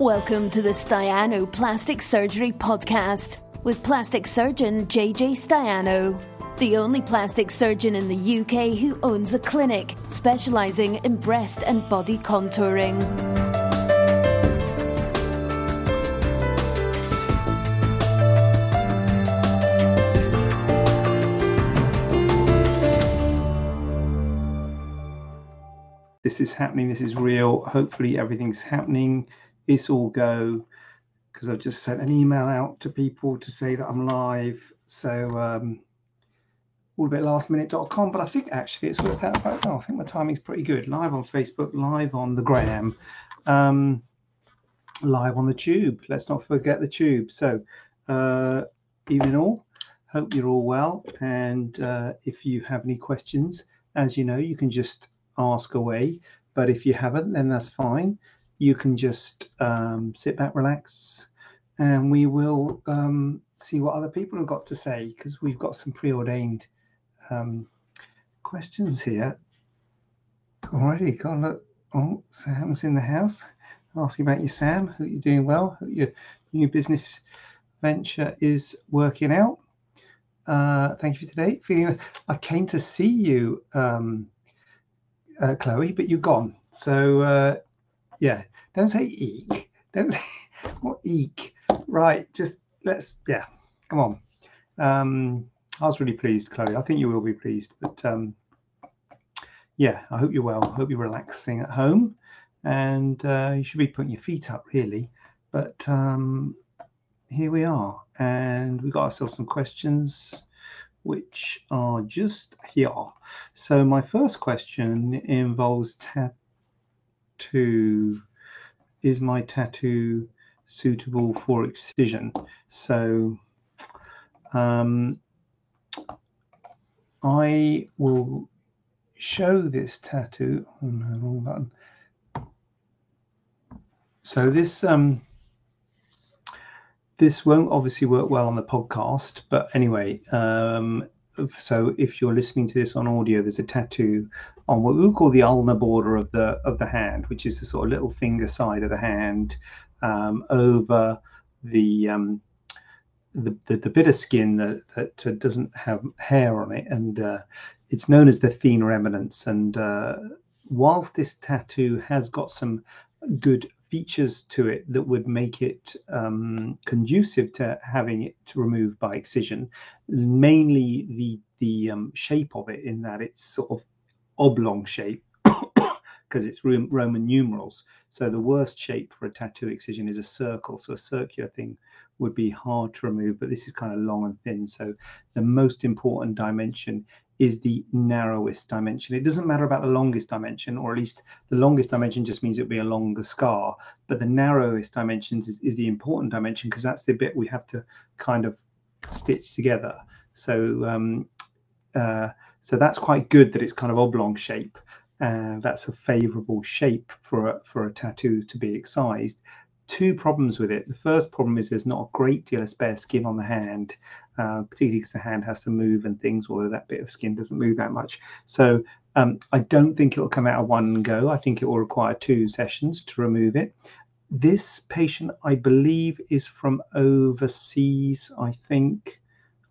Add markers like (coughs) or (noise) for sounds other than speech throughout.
Welcome to the Staiano Plastic Surgery Podcast with plastic surgeon JJ Staiano, the only plastic surgeon in the UK who owns a clinic specialising in breast and body contouring. This is happening. This is real. Hopefully, everything's happening it's all go because I've just sent an email out to people to say that I'm live. So um, all a bit lastminute.com, but I think actually it's worked out quite well. I think my timing's pretty good. Live on Facebook, live on the Gram, um, live on the Tube. Let's not forget the Tube. So uh, evening all. Hope you're all well. And uh, if you have any questions, as you know, you can just ask away. But if you haven't, then that's fine you can just um, sit back, relax, and we will um, see what other people have got to say because we've got some preordained um, questions here already. Got look. Oh, Sam's in the house. Asking about you, Sam. Hope you're doing well. Hope your new business venture is working out. Uh, thank you for today. Feeling I came to see you, um, uh, Chloe, but you're gone. So uh, yeah, don't say eek. Don't say (laughs) what eek. Right, just let's yeah, come on. Um, I was really pleased, Chloe. I think you will be pleased. But um, yeah, I hope you're well. I hope you're relaxing at home, and uh, you should be putting your feet up, really. But um, here we are, and we got ourselves some questions, which are just here. So my first question involves tattoo is my tattoo suitable for excision? So um, I will show this tattoo. Oh no, wrong button. So this um, this won't obviously work well on the podcast, but anyway, um, so if you're listening to this on audio, there's a tattoo on what we call the ulnar border of the of the hand, which is the sort of little finger side of the hand um, over the, um, the, the the bit of skin that that uh, doesn't have hair on it, and uh, it's known as the thenar eminence. And uh, whilst this tattoo has got some good features to it that would make it um, conducive to having it removed by excision. Mainly the the um, shape of it, in that it's sort of oblong shape (coughs) because it's Roman numerals. So the worst shape for a tattoo excision is a circle. So a circular thing would be hard to remove, but this is kind of long and thin. So the most important dimension is the narrowest dimension. It doesn't matter about the longest dimension, or at least the longest dimension just means it'll be a longer scar. But the narrowest dimensions is, is the important dimension because that's the bit we have to kind of stitch together. So um, uh, so that's quite good that it's kind of oblong shape. Uh, that's a favorable shape for a, for a tattoo to be excised two problems with it. The first problem is there's not a great deal of spare skin on the hand, uh, particularly because the hand has to move and things, although that bit of skin doesn't move that much. So um, I don't think it'll come out of one go. I think it will require two sessions to remove it. This patient, I believe, is from overseas, I think.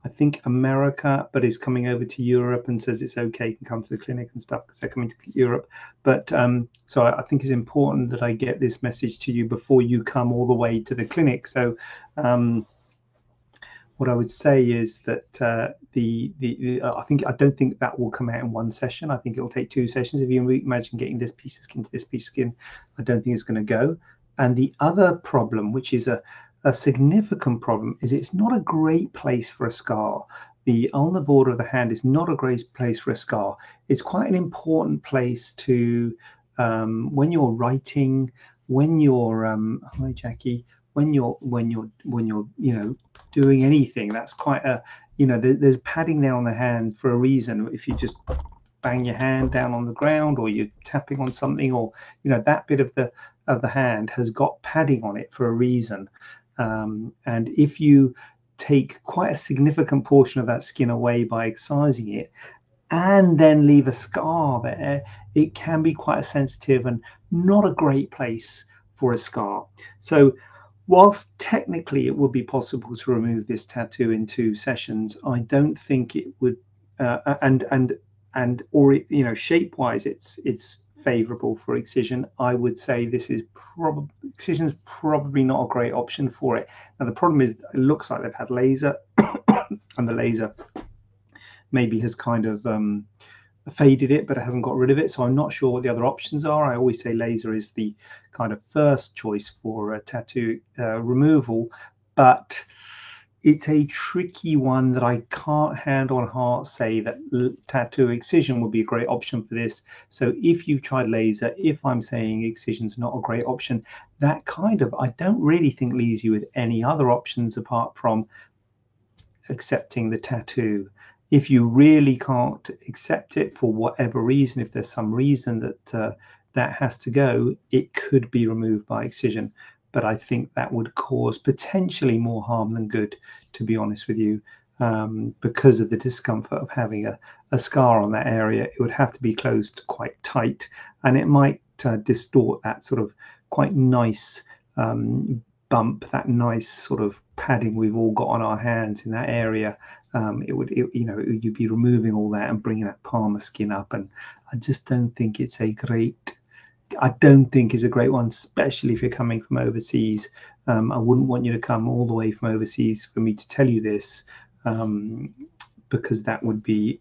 I think America, but is coming over to Europe and says it's okay, can come to the clinic and stuff because they're coming to Europe. But um, so I, I, think it's important that I get this message to you before you come all the way to the clinic. So um, what I would say is that uh, the the, the I think I don't think that will come out in one session. I think it'll take two sessions. If you imagine getting this piece of skin to this piece of skin, I don't think it's going to go. And the other problem, which is a a significant problem is it's not a great place for a scar. The ulnar border of the hand is not a great place for a scar. It's quite an important place to um, when you're writing, when you're um, hi Jackie, when you're when you're when you're you know doing anything. That's quite a you know there, there's padding there on the hand for a reason. If you just bang your hand down on the ground or you're tapping on something or you know that bit of the of the hand has got padding on it for a reason um, and if you take quite a significant portion of that skin away by excising it and then leave a scar there, it can be quite sensitive and not a great place for a scar. So whilst technically it would be possible to remove this tattoo in two sessions, I don't think it would. Uh, and and and or you know shape wise, it's it's favorable for excision. I would say this is probably excision is probably not a great option for it. Now the problem is it looks like they've had laser, (coughs) and the laser maybe has kind of um, faded it, but it hasn't got rid of it. So I'm not sure what the other options are. I always say laser is the kind of first choice for a tattoo uh, removal, but it's a tricky one that I can't hand on heart say that tattoo excision would be a great option for this. So if you've tried laser, if I'm saying excision's not a great option, that kind of I don't really think leaves you with any other options apart from accepting the tattoo. If you really can't accept it for whatever reason, if there's some reason that uh, that has to go, it could be removed by excision but I think that would cause potentially more harm than good, to be honest with you, um, because of the discomfort of having a, a scar on that area. It would have to be closed quite tight, and it might uh, distort that sort of quite nice um, bump, that nice sort of padding we've all got on our hands in that area. Um, it would, it, you know, you'd be removing all that and bringing that palmar skin up, and I just don't think it's a great I don't think is a great one, especially if you're coming from overseas. Um, I wouldn't want you to come all the way from overseas for me to tell you this, um, because that would be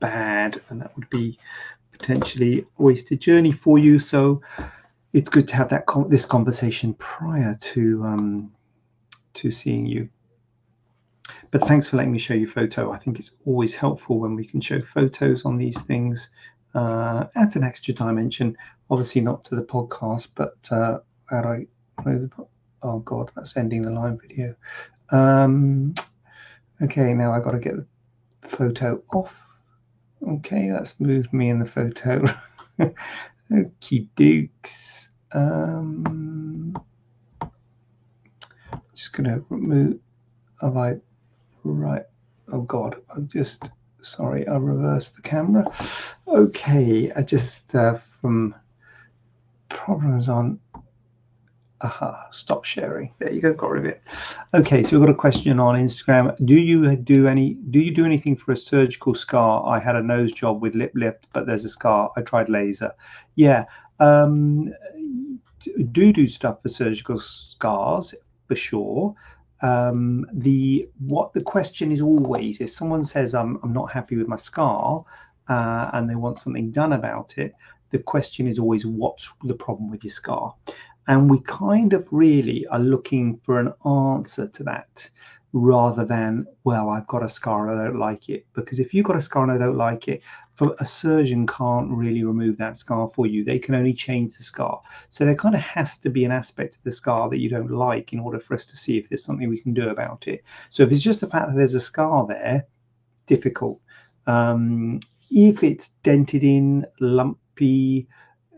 bad and that would be potentially a wasted journey for you. So it's good to have that con- this conversation prior to um, to seeing you. But thanks for letting me show you photo. I think it's always helpful when we can show photos on these things uh, adds an extra dimension. Obviously, not to the podcast, but uh, I oh god, that's ending the live video. Um, okay, now I got to get the photo off. Okay, that's moved me in the photo. (laughs) Okie dukes. Um, just gonna remove. Have I right? Oh God, I'm just sorry, I reversed the camera. Okay, I just uh, from problems on. Aha, stop sharing. There you go, got rid of it. Okay, so we've got a question on Instagram. Do you do any? Do you do anything for a surgical scar? I had a nose job with lip lift, but there's a scar. I tried laser. Yeah, um, do do stuff for surgical scars for sure um, the what the question is always if someone says I'm, I'm not happy with my scar uh, and they want something done about it the question is always what's the problem with your scar? And we kind of really are looking for an answer to that rather than well i've got a scar and i don't like it. Because if you've got a scar and i don't like it a surgeon can't really remove that scar for you. They can only change the scar. So there kind of has to be an aspect of the scar that you don't like in order for us to see if there's something we can do about it. So if it's just the fact that there's a scar there difficult. Um, if it's dented in lumpy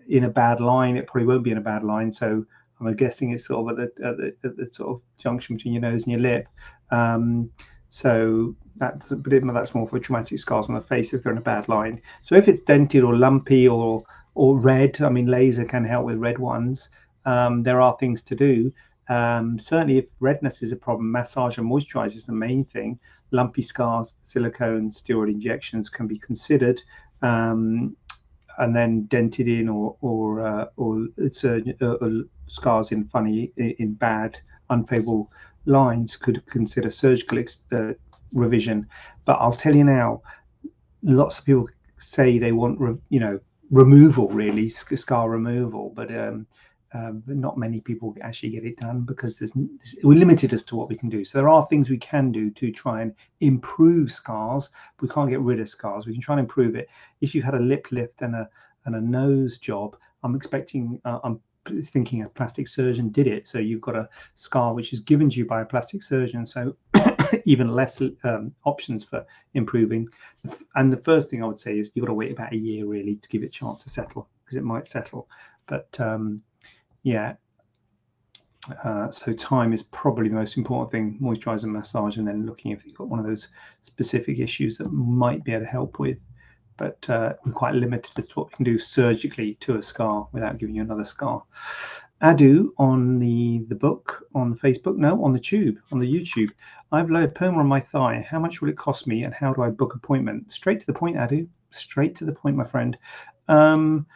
in a bad line it probably won't be in a bad line. So I'm guessing it's sort of at the, at the, at the sort of junction between your nose and your lip. Um, so that's but that's more for traumatic scars on the face if they're in a bad line. So if it's dented or lumpy or or red, I mean, laser can help with red ones. Um, there are things to do. Um, certainly, if redness is a problem, massage and moisturize is the main thing. Lumpy scars, silicone, steroid injections can be considered. Um, and then dented in or or uh, or, uh, scars in funny in bad unfavorable lines could consider surgical uh, revision but i'll tell you now lots of people say they want re- you know removal really scar removal but um, um, not many people actually get it done because there's we're limited as to what we can do. So there are things we can do to try and improve scars. We can't get rid of scars. We can try and improve it. If you've had a lip lift and a and a nose job, I'm expecting. Uh, I'm thinking a plastic surgeon did it. So you've got a scar which is given to you by a plastic surgeon. So (coughs) even less um, options for improving. And the first thing I would say is you've got to wait about a year really to give it a chance to settle because it might settle. But um, yeah. Uh, so time is probably the most important thing. Moisturize and massage, and then looking if you've got one of those specific issues that might be able to help with. But uh, we're quite limited as to what we can do surgically to a scar without giving you another scar. Adu on the the book on the Facebook, no, on the tube, on the YouTube. I've lipoma on my thigh. How much will it cost me, and how do I book appointment? Straight to the point, Adu. Straight to the point, my friend. Um,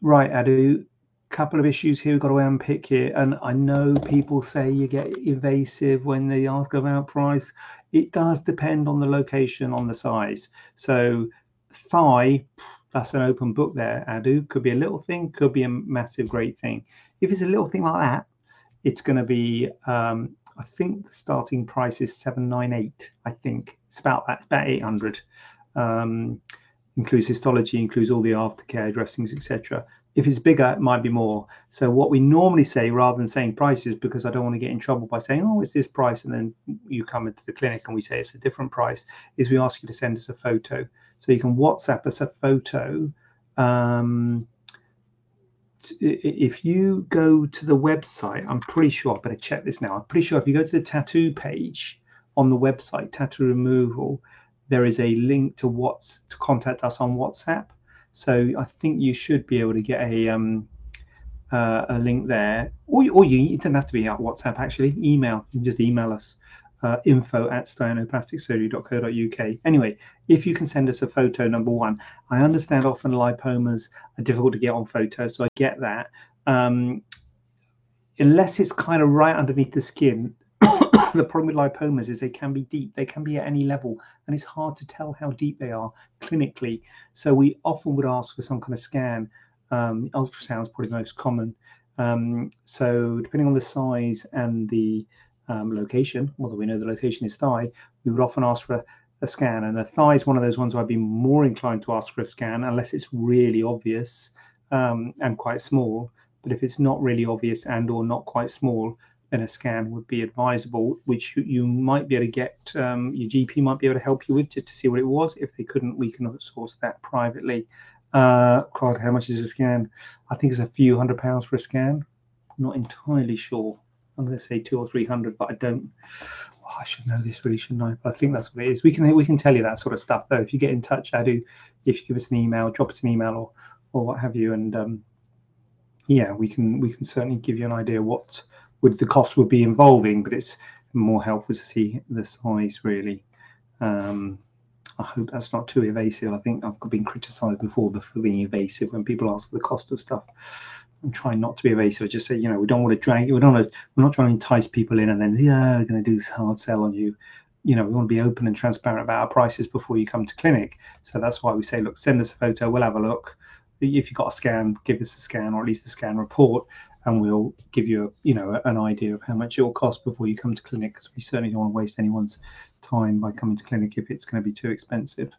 right, Adu. Couple of issues here we've got to unpick here, and I know people say you get evasive when they ask about price. It does depend on the location, on the size. So thigh, that's an open book there, Adu. Could be a little thing, could be a massive, great thing. If it's a little thing like that, it's going to be, um, I think the starting price is 798. I think it's about that, it's about 800. Um, includes histology, includes all the aftercare dressings, etc. If it's bigger, it might be more. So what we normally say, rather than saying prices, because I don't want to get in trouble by saying, "Oh, it's this price," and then you come into the clinic and we say it's a different price, is we ask you to send us a photo. So you can WhatsApp us a photo. Um, if you go to the website, I'm pretty sure, I better check this now. I'm pretty sure if you go to the tattoo page on the website, tattoo removal, there is a link to what's to contact us on WhatsApp. So I think you should be able to get a um, uh, a link there, or, or you it doesn't have to be at WhatsApp actually. Email, you can just email us uh, info at staianoplasticsurgery.co.uk. Anyway, if you can send us a photo, number one, I understand often lipomas are difficult to get on photo, so I get that. Um, unless it's kind of right underneath the skin, (laughs) the problem with lipomas is they can be deep, they can be at any level, and it's hard to tell how deep they are clinically. So we often would ask for some kind of scan. Um, ultrasound is probably the most common. Um, so depending on the size and the um, location, although we know the location is thigh, we would often ask for a, a scan. And the thigh is one of those ones where I'd be more inclined to ask for a scan unless it's really obvious um, and quite small. But if it's not really obvious and or not quite small, then a scan would be advisable, which you, might be able to get. Um, your GP might be able to help you with just to see what it was. If they couldn't, we can source that privately. Uh, how much is a scan? I think it's a few hundred pounds for a scan. Not entirely sure. I'm going to say two or three hundred, but I don't. Oh, I should know this, really, shouldn't I? But I think that's what it is. We can we can tell you that sort of stuff though. If you get in touch, Adu, if you give us an email, drop us an email or or what have you, and um, yeah, we can we can certainly give you an idea what would the cost would be involving, but it's more helpful to see the size really. Um, I hope that's not too evasive. I think I've been criticised before for being evasive when people ask the cost of stuff. I'm trying not to be evasive. I just say, you know, we don't want to drag. We don't want to. We're not trying to entice people in and then yeah, we're going to do hard sell on you. You know, we want to be open and transparent about our prices before you come to clinic. So that's why we say, look, send us a photo. We'll have a look. If you've got a scan, give us a scan or at least a scan report, and we'll give you, you know, an idea of how much it will cost before you come to clinic. Because we certainly don't want to waste anyone's time by coming to clinic if it's going to be too expensive.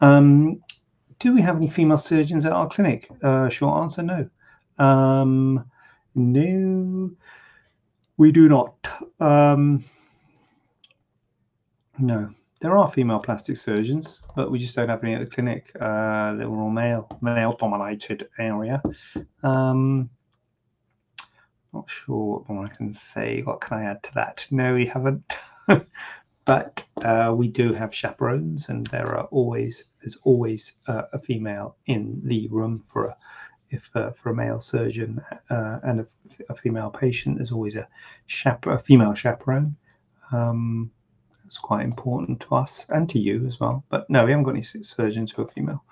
Um, do we have any female surgeons at our clinic? Uh, short answer, no. Um, no, we do not. Um, no, there are female plastic surgeons, but we just don't have any at the clinic. Uh, they're all male, male-dominated area. Um, not sure what more I can say. What can I add to that? No, we haven't. (laughs) but uh, we do have chaperones, and there are always there's always uh, a female in the room for a if uh, for a male surgeon uh, and a, a, female patient, there's always a, chaper- a female chaperone. Um, it's quite important to us and to you as well. But no, we haven't got any surgeons who are female.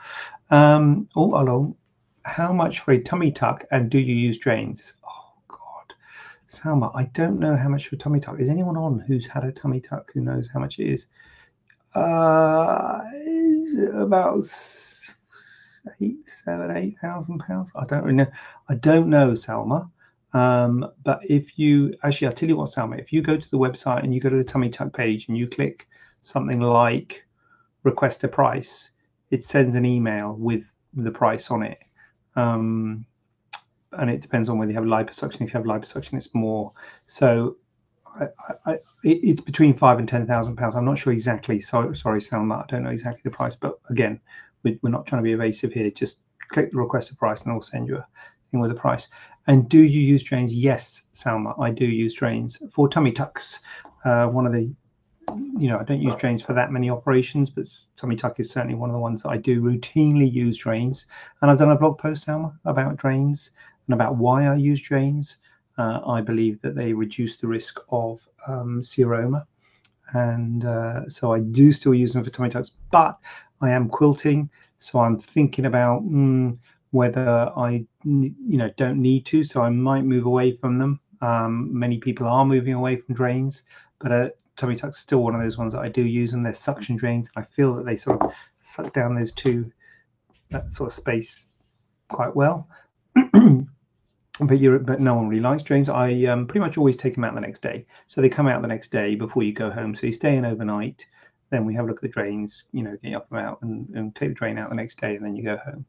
Um, all along, how much for a tummy tuck and do you use drains? Oh Salma, I don't know how much for tummy tuck. Is anyone on who's had a tummy tuck who knows how much it is? Uh, about eight, seven, eight thousand pounds. I don't really know. I don't know, Salma. Um, but if you actually, I'll tell you what, Salma, if you go to the website and you go to the tummy tuck page and you click something like request a price, it sends an email with the price on it. Um, and it depends on whether you have liposuction. If you have liposuction, it's more. So I, I, it's between five and ten thousand pounds. I'm not sure exactly. So sorry, Salma, I don't know exactly the price, but again, we're not trying to be evasive here. Just click the request a price and I'll send you a thing with a price. And do you use drains? Yes, Salma, I do use drains for tummy tucks. Uh, one of the, you know, I don't use drains for that many operations, but tummy tuck is certainly one of the ones that I do routinely use drains. And I've done a blog post, Salma, about drains and about why I use drains. uh, I believe that they reduce the risk of um, seroma. And uh, so I do still use them for tummy tucks, but I am quilting. So I'm thinking about mm, whether I, you know, don't need to. So I might move away from them. Um, many people are moving away from drains, but uh, tummy tucks still one of those ones that I do use, and they're suction drains. I feel that they sort of suck down those two, that sort of space quite well. (clears throat) but you but no one really likes drains. I um, pretty much always take them out the next day. So they come out the next day before you go home. So you stay in overnight. Then we have a look at the drains, you know, get up and out and, and take the drain out the next day, and then you go home.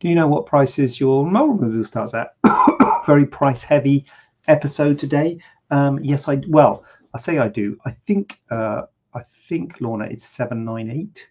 Do you know what prices your mole removal starts at? (coughs) Very price heavy episode today. Um, yes, I well, I say I do. I think uh, I think Lorna, it's seven nine eight.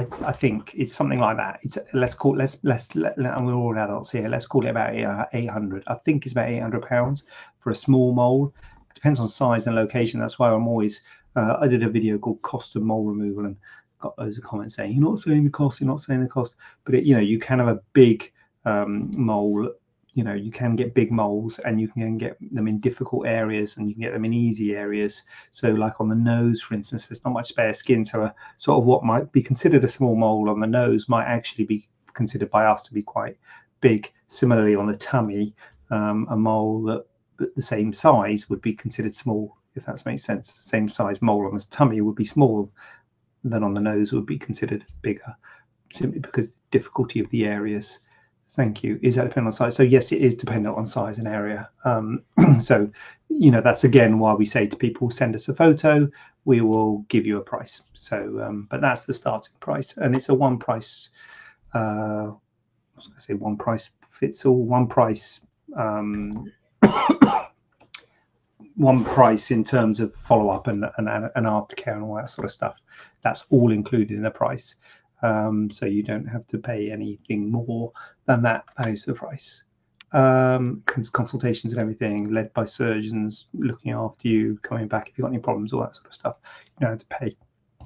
I, I, think it's something like that. It's let's call let's let's let, and we're all adults here. Let's call it about eight hundred. I think it's about eight hundred pounds for a small mole. It depends on size and location. That's why I'm always. Uh, I did a video called cost of mole removal and got loads of comments saying you're not saying the cost, you're not saying the cost, but it, you know you can have a big um, mole you know you can get big moles and you can get them in difficult areas and you can get them in easy areas. So like on the nose for instance there's not much spare skin. So a sort of what might be considered a small mole on the nose might actually be considered by us to be quite big. Similarly on the tummy um, a mole that the same size would be considered small if that makes sense. Same size mole on the tummy would be small than on the nose would be considered bigger simply because the difficulty of the areas Thank you. Is that dependent on size? So yes, it is dependent on size and area. Um, (clears throat) so, you know, that's again why we say to people, send us a photo, we will give you a price. So, um, but that's the starting price, and it's a one price. Uh, I say one price fits all. One price. Um, (coughs) one price in terms of follow up and, and and aftercare and all that sort of stuff. That's all included in the price. Um, so you don't have to pay anything more than that. That is the price. Um, consultations and everything, led by surgeons looking after you, coming back if you've got any problems, all that sort of stuff. You don't have to pay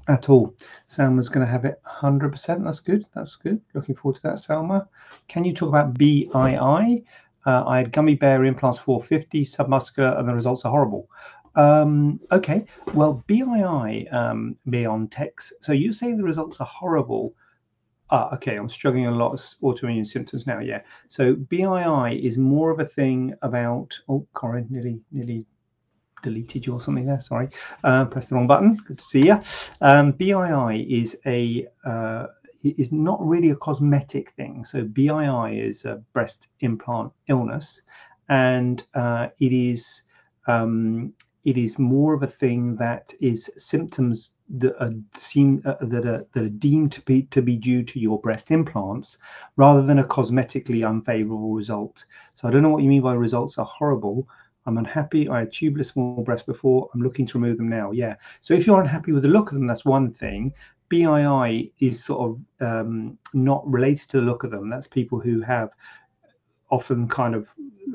at all. Salma's going to have it 100%. That's good. That's good. Looking forward to that, Salma. Can you talk about BII? Uh, I had gummy bear implants 450 submuscular, and the results are horrible. Um, okay, well, BII, um, BioNTech. So you say the results are horrible. Ah, okay, I'm struggling a lot of autoimmune symptoms now. Yeah. So BII is more of a thing about. Oh, Corin, nearly, nearly deleted you or something there. Sorry, uh, press the wrong button. Good to see you. Um, BII is a uh, is not really a cosmetic thing. So BII is a breast implant illness, and uh, it is um, it is more of a thing that is symptoms that are seem uh, that are that are deemed to be to be due to your breast implants rather than a cosmetically unfavorable result. So i don't know what you mean by results are horrible. I'm unhappy. I had tuberous small breasts before. I'm looking to remove them now. Yeah. So if you're unhappy with the look of them that's one thing. Bii is sort of um, not related to the look of them. That's people who have often kind of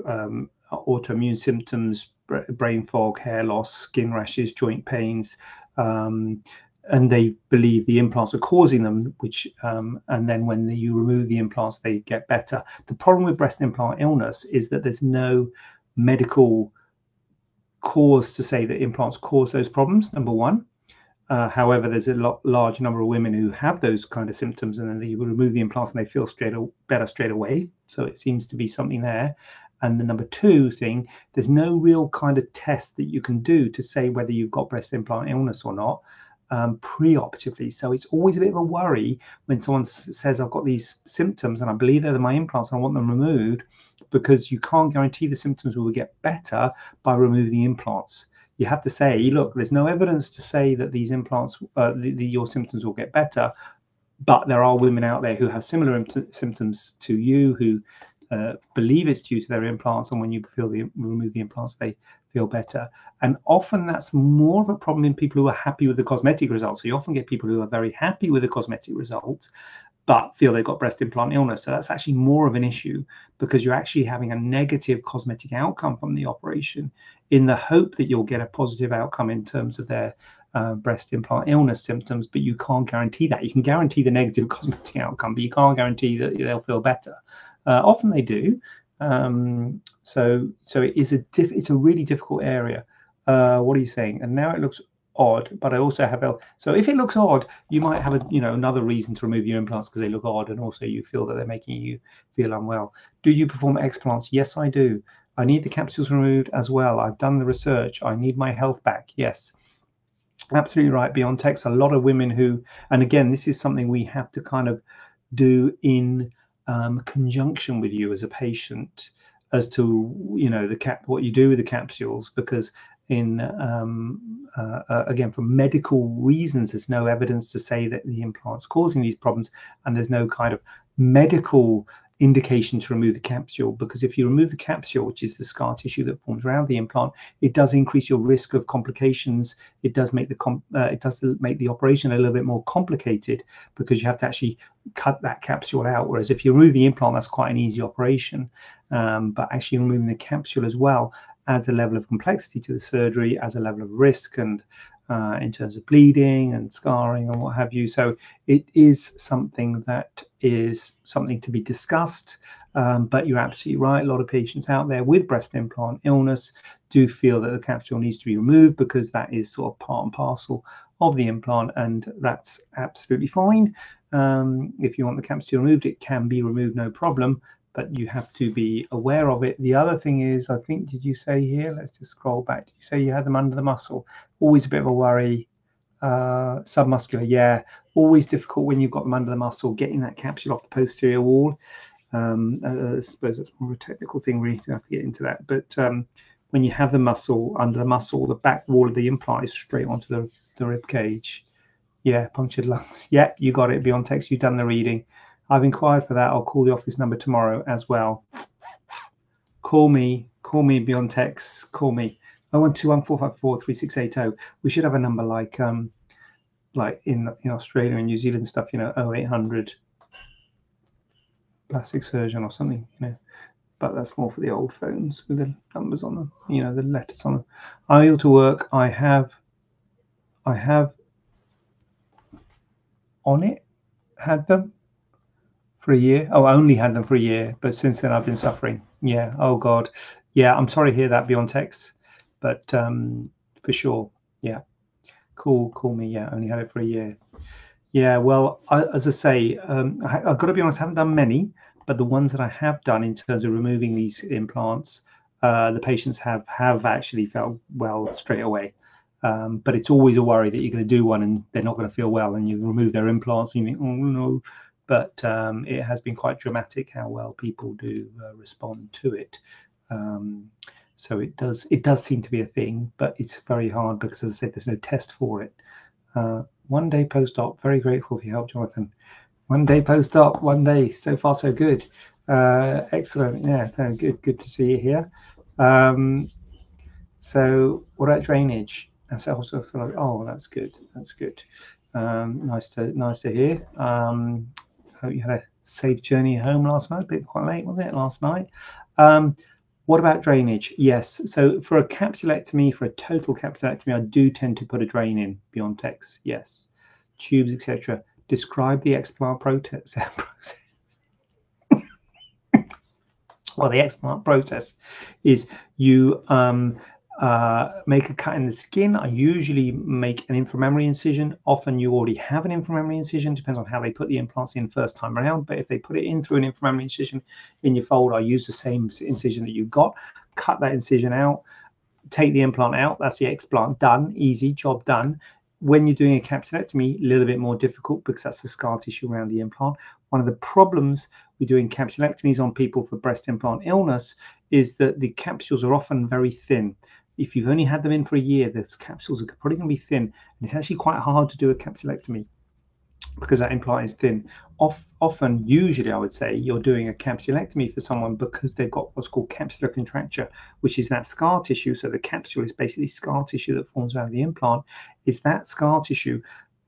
um, autoimmune symptoms brain fog, hair loss, skin rashes, joint pains, um, and they believe the implants are causing them. Which um, and then when the, you remove the implants, they get better. The problem with breast implant illness is that there's no medical cause to say that implants cause those problems. Number one. Uh, however, there's a lot, large number of women who have those kind of symptoms, and then you remove the implants and they feel straight better straight away. So it seems to be something there. And the number two thing, there's no real kind of test that you can do to say whether you've got breast implant illness or not um, pre-operatively. So it's always a bit of a worry when someone s- says, I've got these symptoms and I believe they're my implants and I want them removed because you can't guarantee the symptoms will get better by removing the implants. You have to say, look, there's no evidence to say that these implants, uh, the, the, your symptoms will get better. But there are women out there who have similar imp- symptoms to you who uh, believe it's due to their implants, and when you feel the remove the implants, they feel better. And often that's more of a problem in people who are happy with the cosmetic results. So you often get people who are very happy with the cosmetic results, but feel they've got breast implant illness. So that's actually more of an issue because you're actually having a negative cosmetic outcome from the operation in the hope that you'll get a positive outcome in terms of their uh, breast implant illness symptoms, but you can't guarantee that. You can guarantee the negative (laughs) cosmetic outcome, but you can't guarantee that they'll feel better. Uh, often they do, Um, so so it is a diff- it's a really difficult area. Uh, what are you saying? And now it looks odd, but I also have L. So if it looks odd, you might have a you know another reason to remove your implants because they look odd, and also you feel that they're making you feel unwell. Do you perform explants? Yes, I do. I need the capsules removed as well. I've done the research. I need my health back. Yes. Absolutely right. Beyond text, a lot of women who, and again, this is something we have to kind of do in um, conjunction with you as a patient as to you know the cap what you do with the capsules because in um, uh, uh, again for medical reasons there's no evidence to say that the implant's causing these problems and there's no kind of medical indication to remove the capsule because if you remove the capsule, which is the scar tissue that forms around the implant, it does increase your risk of complications. It does make the com- uh, it does make the operation a little bit more complicated because you have to actually cut that capsule out. Whereas if you remove the implant, that's quite an easy operation. Um, but actually removing the capsule as well adds a level of complexity to the surgery, as a level of risk and uh, in terms of bleeding and scarring and what have you. So it is something that is something to be discussed. Um, but you're absolutely right. A lot of patients out there with breast implant illness do feel that the capsule needs to be removed because that is sort of part and parcel of the implant, and that's absolutely fine. Um, if you want the capsule removed, it can be removed, no problem but you have to be aware of it. The other thing is, I think, did you say here? Let's just scroll back. Did you say you had them under the muscle? Always a bit of a worry. Uh, submuscular, yeah, always difficult when you've got them under the muscle, getting that capsule off the posterior wall. Um, uh, I suppose that's more of a technical thing, really, to have to get into that. But um, when you have the muscle under the muscle, the back wall of the implant is straight onto the, the rib cage. Yeah, punctured lungs. (laughs) Yeah, you got it. Beyond text, you've done the reading. I've inquired for that. I'll call the office number tomorrow as well. Call me, call me beyond text, call me. 01214543680. We should have a number like um like in in Australia and New Zealand stuff, you know, 0800 plastic surgeon or something, you know. But that's more for the old phones with the numbers on them, you know, the letters on them. I'm able to work. I have I have on it had them for a year. Oh, I only had them for a year, but since then I've been suffering. Yeah. Oh God. Yeah. I'm sorry to hear that beyond text, but um, for sure. Yeah. Call call me. Yeah. Only had it for a year. Yeah. Well, I, as I say, um, I, have got to be honest. I haven't done many, but the ones that I have done in terms of removing these implants, uh, the patients have have actually felt well straight away. Um, but it's always a worry that you're going to do one and they're not going to feel well, and you remove their implants and you think, oh no, but um, it has been quite dramatic how well people do uh, respond to it. Um, so it does it does seem to be a thing, but it's very hard because, as I said, there's no test for it. Uh, one day post-op, very grateful for your help, Jonathan. One day post-op, one day. So far, so good. Uh, excellent. Yeah, so good. Good to see you here. Um, so, what about drainage? That's also like, oh, that's good. That's good. Um, nice to nice to hear. Um, hope you had a safe journey home last night. Bit quite late, wasn't it, last night? Um, what about drainage? Yes. So for a capsulectomy, for a total capsulectomy, I do tend to put a drain in beyond text. Yes. Tubes, etc. Describe the explant process. (laughs) well, the explant process is you um, uh, make a cut in the skin. I usually make an inframammary incision. Often you already have an inframammary incision, depends on how they put the implants in first time around. But if they put it in through an inframammary incision in your fold, I use the same incision that you got, cut that incision out, take the implant out. That's the explant done, easy, job done. When you're doing a capsulectomy, a little bit more difficult because that's the scar tissue around the implant. One of the problems with doing capsulectomies on people for breast implant illness is that the capsules are often very thin if you've only had them in for a year, those capsules are probably going to be thin, and it's actually quite hard to do a capsulectomy because that implant is thin. Off, often, usually, I would say you're doing a capsulectomy for someone because they've got what's called capsular contracture, which is that scar tissue. So the capsule is basically scar tissue that forms around the implant. Is that scar tissue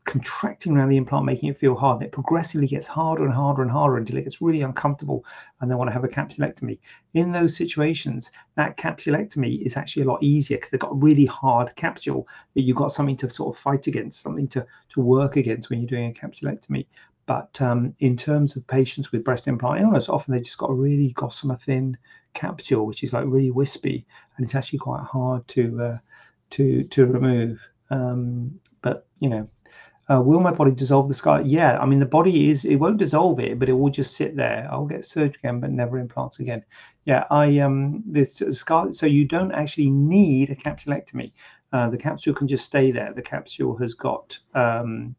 contracting around the implant, making it feel hard. And it progressively gets harder and harder and harder until it gets really uncomfortable and they want to have a capsulectomy. In those situations, that capsulectomy is actually a lot easier because they've got a really hard capsule that you've got something to sort of fight against, something to, to work against when you're doing a capsulectomy. But um, in terms of patients with breast implant illness, often they just got a really gossamer thin capsule, which is like really wispy, and it's actually quite hard to uh, to to remove. Um, but you know, uh, will my body dissolve the scar? Yeah, I mean the body is it won't dissolve it, but it will just sit there. I'll get surgery again, but never implants again. Yeah, I um this scar. So you don't actually need a capsulectomy. Uh, the capsule can just stay there. The capsule has got um,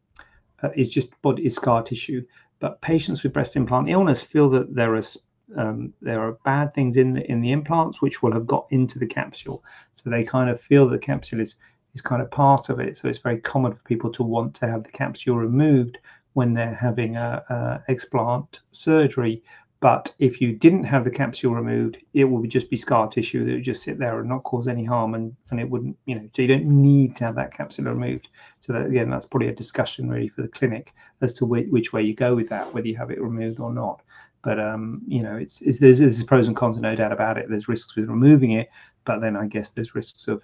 uh, is just body is scar tissue. But patients with breast implant illness feel that there is um, there are bad things in the in the implants which will have got into the capsule. So they kind of feel the capsule is is kind of part of it. So it's very common for people to want to have the capsule removed when they're having a, a explant surgery. But if you didn't have the capsule removed, it would just be scar tissue that would just sit there and not cause any harm, and, and it wouldn't, you know, so you don't need to have that capsule removed. So that again, that's probably a discussion really for the clinic as to which, which way you go with that, whether you have it removed or not. But um, you know, it's, it's there's, there's pros and cons, no doubt about it. There's risks with removing it, but then I guess there's risks of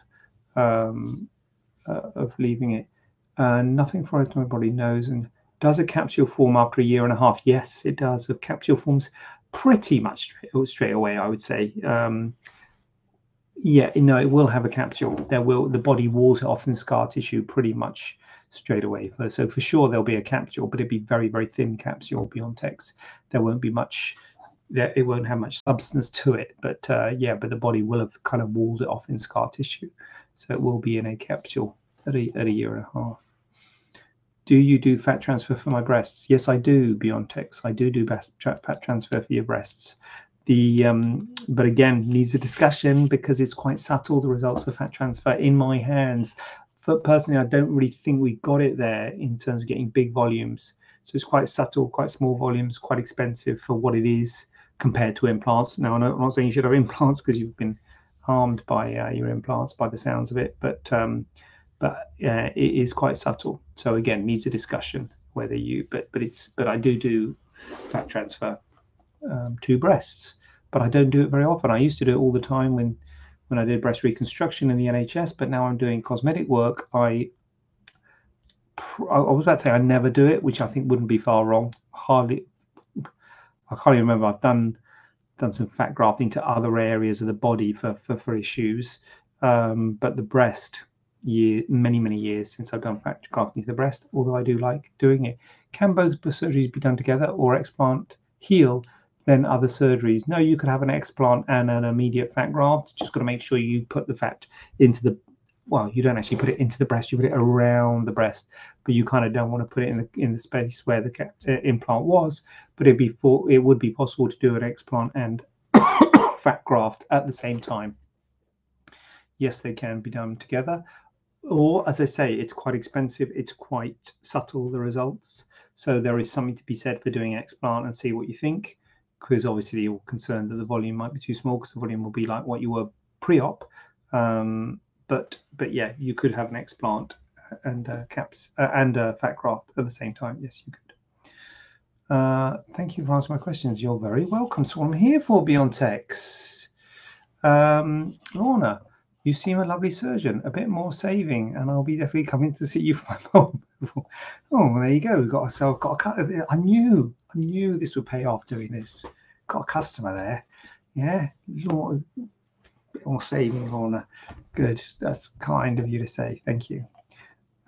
um, uh, of leaving it. Uh, nothing for my body knows. And does a capsule form after a year and a half? Yes, it does. The capsule forms pretty much straight, straight away, I would say. Um, yeah, no, it will have a capsule. There will the body walls it off in scar tissue pretty much straight away. So for sure there'll be a capsule, but it'd be very very thin capsule beyond text. There won't be much. It won't have much substance to it, but uh, yeah, but the body will have kind of walled it off in scar tissue. So it will be in a capsule at a, at a year and a half. Do you do fat transfer for my breasts? Yes, I do, BioNTech. I do do fat transfer for your breasts. The um, but again needs a discussion because it's quite subtle. The results of fat transfer in my hands. For personally, I don't really think we got it there in terms of getting big volumes. So it's quite subtle, quite small volumes, quite expensive for what it is compared to implants. Now, I'm not saying you should have implants because you've been harmed by uh, your implants by the sounds of it, but um, but uh, it is quite subtle. So again, needs a discussion whether you. But but it's but I do do fat transfer um, to breasts, but I don't do it very often. I used to do it all the time when when I did breast reconstruction in the NHS, but now I'm doing cosmetic work. I I was about to say I never do it, which I think wouldn't be far wrong. Hardly, I can't even remember. I've done done some fat grafting to other areas of the body for for, for issues. Um, but the breast, year many many years since I've done fat grafting to the breast. Although I do like doing it. Can both surgeries be done together, or explant heal then other surgeries? No, you could have an explant and an immediate fat graft. Just got to make sure you put the fat into the well, you don't actually put it into the breast; you put it around the breast, but you kind of don't want to put it in the in the space where the uh, implant was. But it'd be for, it would be possible to do an explant and (coughs) fat graft at the same time. Yes, they can be done together, or as I say, it's quite expensive. It's quite subtle the results. So there is something to be said for doing explant and see what you think, because obviously you're concerned that the volume might be too small because the volume will be like what you were pre-op. Um, but but yeah, you could have an explant and uh, caps uh, and a fat graft at the same time. Yes, you could. Uh, thank you for answering my questions. You're very welcome. So I'm here for BioNTech. Um, Lorna, you seem a lovely surgeon. A bit more saving, and I'll be definitely coming to see you for my mom. (laughs) oh, there you go. We've got ourselves got a cut. I knew, I knew this would pay off doing this. Got a customer there. Yeah, Lord, or saving Lorna. Good. That's kind of you to say. Thank you.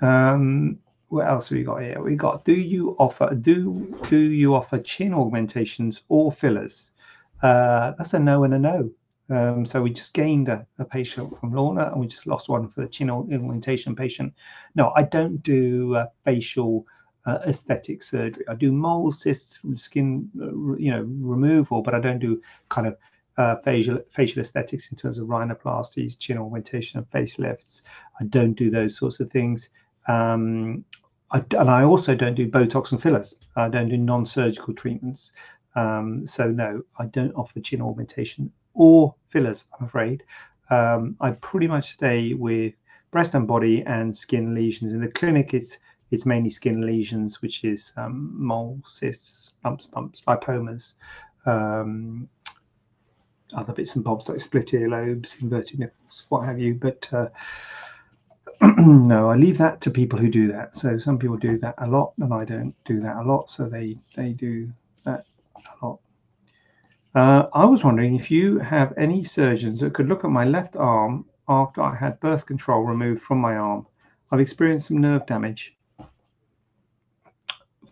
Um, what else have we got here? We got do you offer do do you offer chin augmentations or fillers? Uh, that's a no and a no. Um, so we just gained a, a, patient from Lorna and we just lost one for the chin augmentation patient. No, I don't do uh, facial uh, aesthetic surgery. I do mole cysts, skin, uh, you know, removal, but I don't do kind of uh, facial facial aesthetics in terms of rhinoplasties, chin augmentation, and facelifts. I don't do those sorts of things. Um, I, and I also don't do Botox and fillers. I don't do non-surgical treatments. Um, so no, I don't offer chin augmentation or fillers. I'm afraid. Um, I pretty much stay with breast and body and skin lesions. In the clinic, it's it's mainly skin lesions, which is um, mole, cysts, bumps, bumps, lipomas, um, other bits and bobs like split earlobes, inverted nipples, what have you. But uh, (clears throat) no, I leave that to people who do that. So some people do that a lot, and I don't do that a lot. So they they do that a lot. Uh, I was wondering if you have any surgeons that could look at my left arm after I had birth control removed from my arm. I've experienced some nerve damage.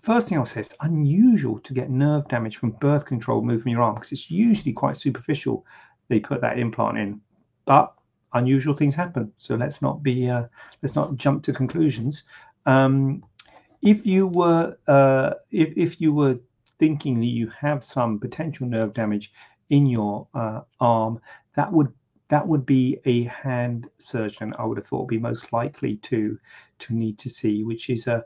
First thing I'll say, it's unusual to get nerve damage from birth control moving your arm because it's usually quite superficial. They put that implant in, but unusual things happen. So let's not be uh, let's not jump to conclusions. Um, if you were uh, if if you were thinking that you have some potential nerve damage in your uh, arm, that would that would be a hand surgeon. I would have thought would be most likely to to need to see, which is a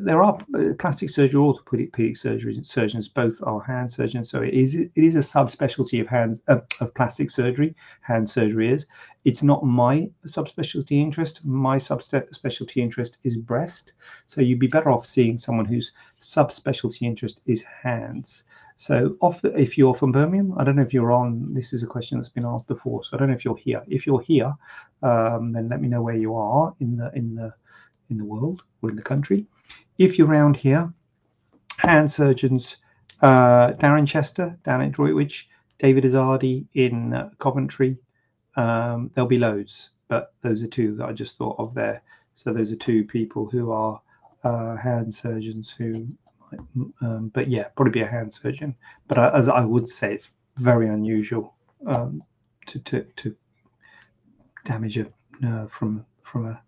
there are uh, plastic surgery or orthopedic surgery surgeons. Both are hand surgeons, so it is it is a subspecialty of hands uh, of plastic surgery. Hand surgery is. It's not my subspecialty interest. My subspecialty interest is breast. So you'd be better off seeing someone whose subspecialty interest is hands. So, the, if you're from Birmingham, I don't know if you're on. This is a question that's been asked before, so I don't know if you're here. If you're here, um, then let me know where you are in the in the in the world or in the country. If you're around here, hand surgeons, uh, Darren Chester down at Droitwich, David Izadi in uh, Coventry. Um, there'll be loads, but those are two that I just thought of there. So those are two people who are uh, hand surgeons who, um, but yeah, probably be a hand surgeon. But I, as I would say, it's very unusual um, to, to to damage a nerve from from a,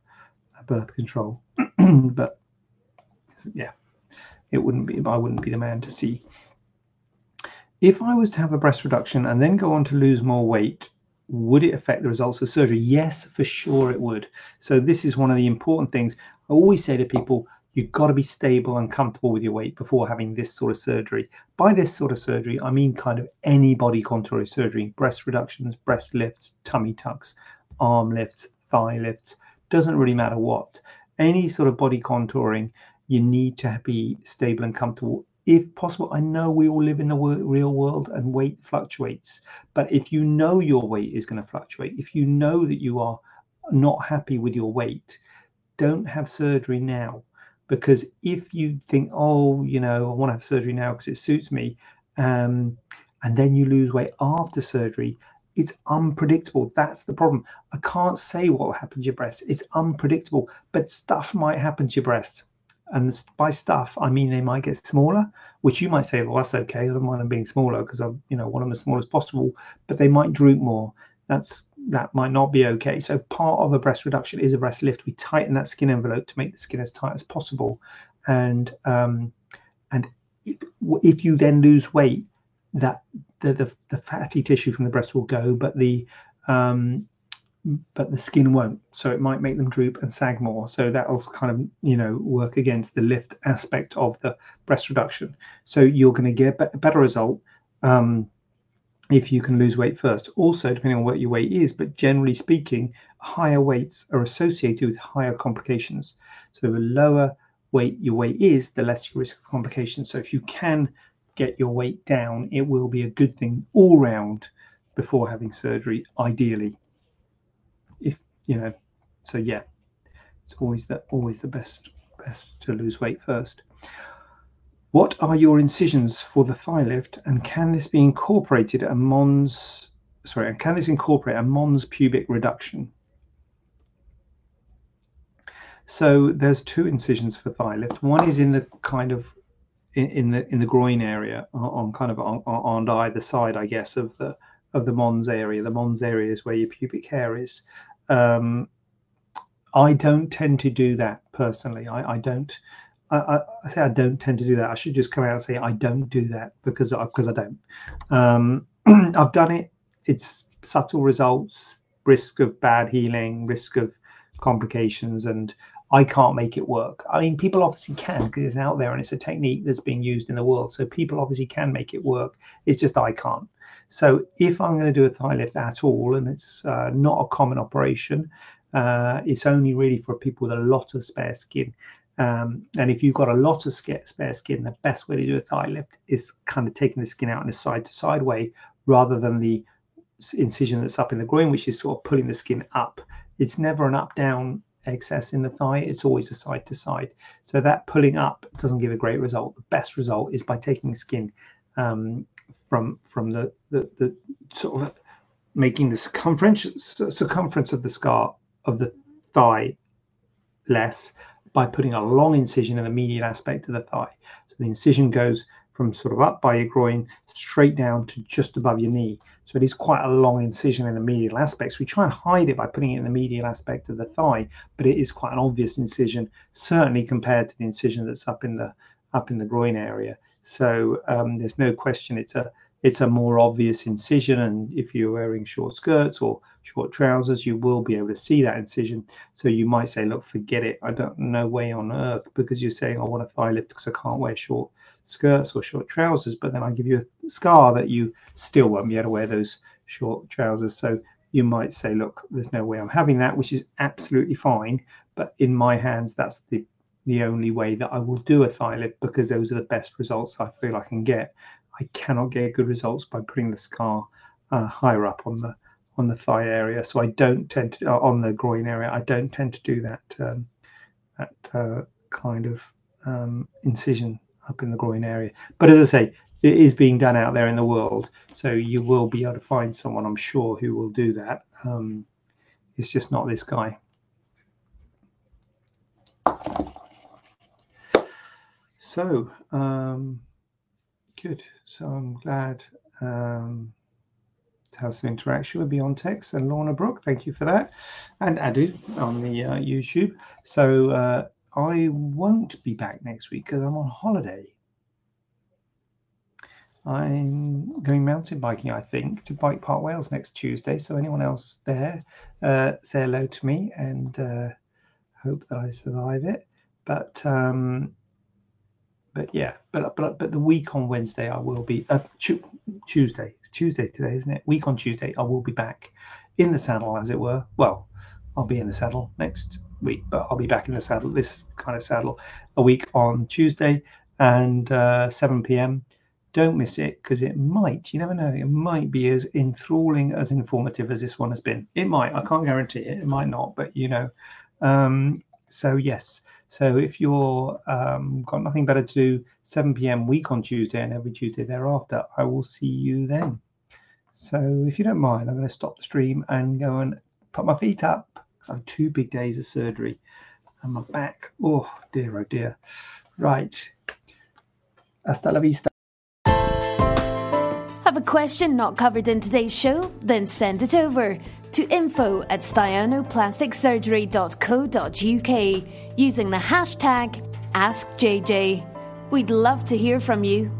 a birth control. (clears throat) but yeah, it wouldn't be. I wouldn't be the man to see. If I was to have a breast reduction and then go on to lose more weight, would it affect the results of surgery? Yes, for sure it would. So this is one of the important things. I always say to people, you've got to be stable and comfortable with your weight before having this sort of surgery. By this sort of surgery, I mean kind of any body contouring surgery, breast reductions, breast lifts, tummy tucks, arm lifts, thigh lifts, doesn't really matter what. Any sort of body contouring you need to be stable and comfortable if possible. I know we all live in the real world and weight fluctuates, but if you know your weight is going to fluctuate, if you know that you are not happy with your weight, don't have surgery now. Because if you think, oh, you know, I want to have surgery now because it suits me, um, and then you lose weight after surgery, it's unpredictable. That's the problem. I can't say what will happen to your breast. It's unpredictable, but stuff might happen to your breast. And by stuff, I mean they might get smaller, which you might say, well, that's okay. I don't mind them being smaller because I'm, you know, want them as small as possible. But they might droop more. That's that might not be okay. So part of a breast reduction is a breast lift. We tighten that skin envelope to make the skin as tight as possible, and um, and if, if you then lose weight, that the, the the fatty tissue from the breast will go, but the um, but the skin won't. So it might make them droop and sag more. So that'll kind of, you know, work against the lift aspect of the breast reduction. So you're going to get a better result um, if you can lose weight first. Also, depending on what your weight is, but generally speaking, higher weights are associated with higher complications. So the lower weight your weight is, the less your risk of complications. So if you can get your weight down, it will be a good thing all round before having surgery, ideally you know, so yeah, it's always the always the best best to lose weight first. What are your incisions for the thigh lift, and can this be incorporated a Mons? Sorry, and can this incorporate a Mons pubic reduction? So there's two incisions for thigh lift. One is in the kind of in, in the in the groin area on, kind of on, on either side, I guess, of the of the Mons area. The Mons area is where your pubic hair is, um, I don't tend to do that personally. I, I don't. I, I, say I don't tend to do that. I should just come out and say I don't do that because because I don't. Um, (clears throat) I've done it. It's subtle results, risk of bad healing, risk of complications, and I can't make it work. I mean, people obviously can because it's out there and it's a technique that's being used in the world. So people obviously can make it work. It's just I can't. So if I'm going to do a thigh lift at all, and it's uh, not a common operation, uh, it's only really for people with a lot of spare skin. Um, and if you've got a lot of spare skin, the best way to do a thigh lift is kind of taking the skin out in a side to side way rather than the incision that's up in the groin, which is sort of pulling the skin up. It's never an up down excess in the thigh, it's always a side to side. So that pulling up doesn't give a great result. The best result is by taking skin um, from from the, the the sort of making the circumference circumference of the scar of the thigh less by putting a long incision in the medial aspect of the thigh. So the incision goes from sort of up by your groin straight down to just above your knee. So it is quite a long incision in the medial aspect. So We try and hide it by putting it in the medial aspect of the thigh, but it is quite an obvious incision, certainly compared to the incision that's up in the up in the groin area. So um, there's no question it's a it's a more obvious incision. And if you're wearing short skirts or short trousers, you will be able to see that incision. So you might say, look, forget it. I don't know way on earth because you're saying I want a thigh lift because I can't wear short skirts or short trousers. But then I give you a scar that you still won't be able to wear those short trousers. So you might say, look, there's no way I'm having that, which is absolutely fine. But in my hands, that's the the only way that I will do a thigh lift because those are the best results I feel I can get. I cannot get good results by putting the scar uh, higher up on the on the thigh area. So I don't tend to uh, on the groin area. I don't tend to do that um, that uh, kind of um, incision up in the groin area. But as I say, it is being done out there in the world, so you will be able to find someone, I'm sure, who will do that. Um, it's just not this guy. So, um, good. So I'm glad um, to have some interaction with Beyond Text and Lorna Brook. Thank you for that. And Adu on the uh, YouTube. So uh, I won't be back next week because I'm on holiday. I'm going mountain biking, I think, to Bike Park Wales next Tuesday. So anyone else there, uh, say hello to me and uh, hope that I survive it. But um, but yeah, but but but the week on Wednesday I will be uh, Tuesday. It's Tuesday today, isn't it? Week on Tuesday I will be back in the saddle, as it were. Well, I'll be in the saddle next week, but I'll be back in the saddle, this kind of saddle, a week on Tuesday and uh, 7 p.m. Don't miss it because it might, you never know, it might be as enthralling, as informative as this one has been. It might, I can't guarantee it, it might not, but you know. Um, so, yes, so if you're um, got nothing better to do, 7 p.m. week on Tuesday and every Tuesday thereafter, I will see you then. So if you don't mind, I'm going to stop the stream and go and put my feet up because I have two big days of surgery and my back. Oh dear, oh dear. Right. Hasta la vista. Have a question not covered in today's show? Then send it over to info at staianoplasticsurgery.co.uk using the hashtag AskJJ. We'd love to hear from you.